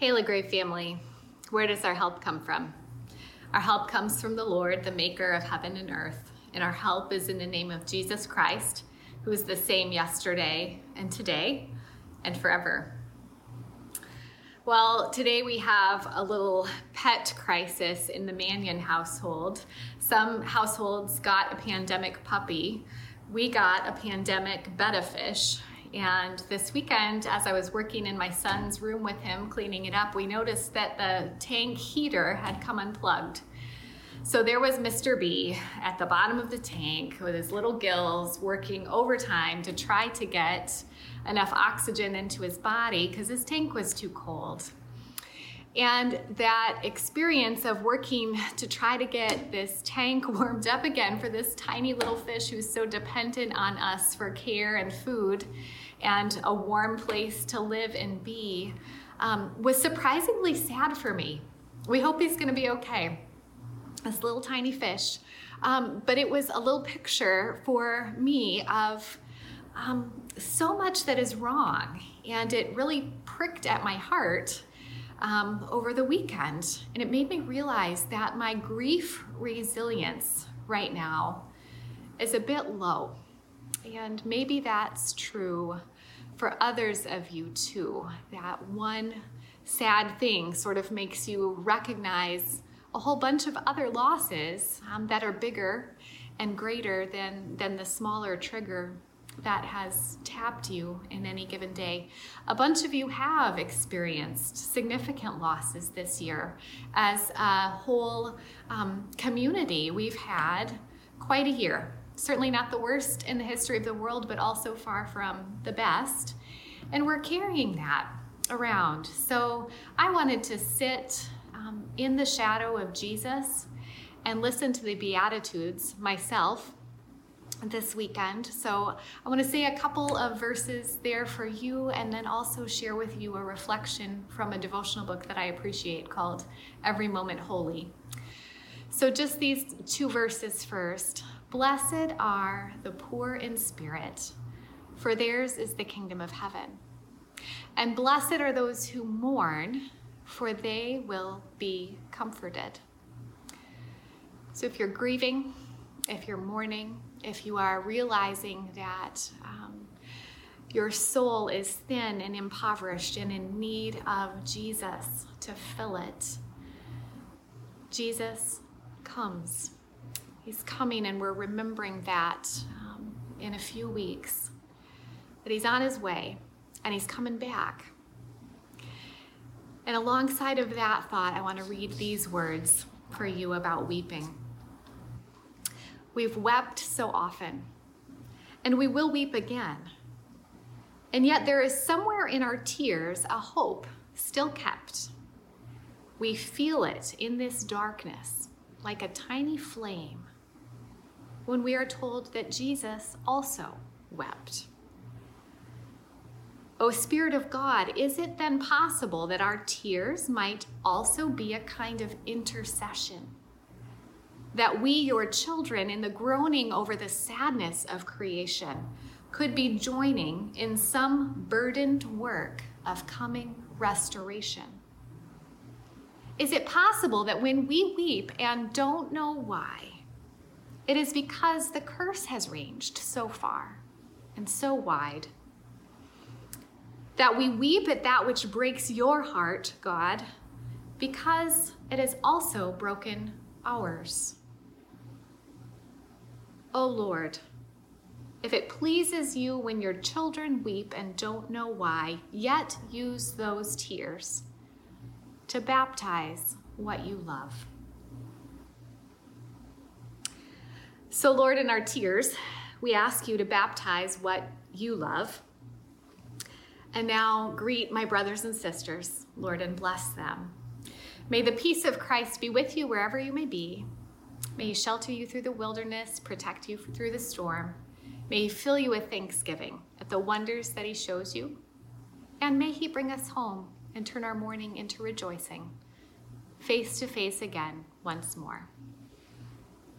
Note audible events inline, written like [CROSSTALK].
Hey, LaGrave family, where does our help come from? Our help comes from the Lord, the maker of heaven and earth, and our help is in the name of Jesus Christ, who is the same yesterday and today and forever. Well, today we have a little pet crisis in the Mannion household. Some households got a pandemic puppy. We got a pandemic betta fish, and this weekend, as I was working in my son's room with him, cleaning it up, we noticed that the tank heater had come unplugged. So there was Mr. B at the bottom of the tank with his little gills working overtime to try to get enough oxygen into his body because his tank was too cold. And that experience of working to try to get this tank [LAUGHS] warmed up again for this tiny little fish who's so dependent on us for care and food and a warm place to live and be um, was surprisingly sad for me. We hope he's going to be okay. This little tiny fish. Um, but it was a little picture for me of um, so much that is wrong. And it really pricked at my heart um, over the weekend. And it made me realize that my grief resilience right now is a bit low. And maybe that's true for others of you too. That one sad thing sort of makes you recognize a whole bunch of other losses um, that are bigger and greater than, than the smaller trigger that has tapped you in any given day. A bunch of you have experienced significant losses this year. As a whole um, community, we've had quite a year. Certainly not the worst in the history of the world, but also far from the best. And we're carrying that around. So I wanted to sit um, in the shadow of Jesus and listen to the Beatitudes myself this weekend. So I want to say a couple of verses there for you and then also share with you a reflection from a devotional book that I appreciate called Every Moment Holy. So just these two verses first. Blessed are the poor in spirit, for theirs is the kingdom of heaven. And blessed are those who mourn, for they will be comforted. So if you're grieving, if you're mourning, if you are realizing that um, your soul is thin and impoverished and in need of Jesus to fill it, Jesus comes. He's coming, and we're remembering that um, in a few weeks. That He's on His way and He's coming back. And alongside of that thought, I want to read these words for you about weeping. We've wept so often, and we will weep again. And yet, there is somewhere in our tears a hope still kept. We feel it in this darkness like a tiny flame when we are told that Jesus also wept. O Spirit of God, is it then possible that our tears might also be a kind of intercession? That we, your children, in the groaning over the sadness of creation, could be joining in some burdened work of coming restoration? Is it possible that when we weep and don't know why, it is because the curse has ranged so far and so wide? That we weep at that which breaks your heart, God, because it has also broken ours. O Lord, if it pleases you when your children weep and don't know why, yet use those tears to baptize what you love. So, Lord, in our tears, we ask you to baptize what you love. And now greet my brothers and sisters, Lord, and bless them. May the peace of Christ be with you wherever you may be. May he shelter you through the wilderness, protect you through the storm. May he fill you with thanksgiving at the wonders that he shows you. And may he bring us home and turn our mourning into rejoicing, face to face again once more.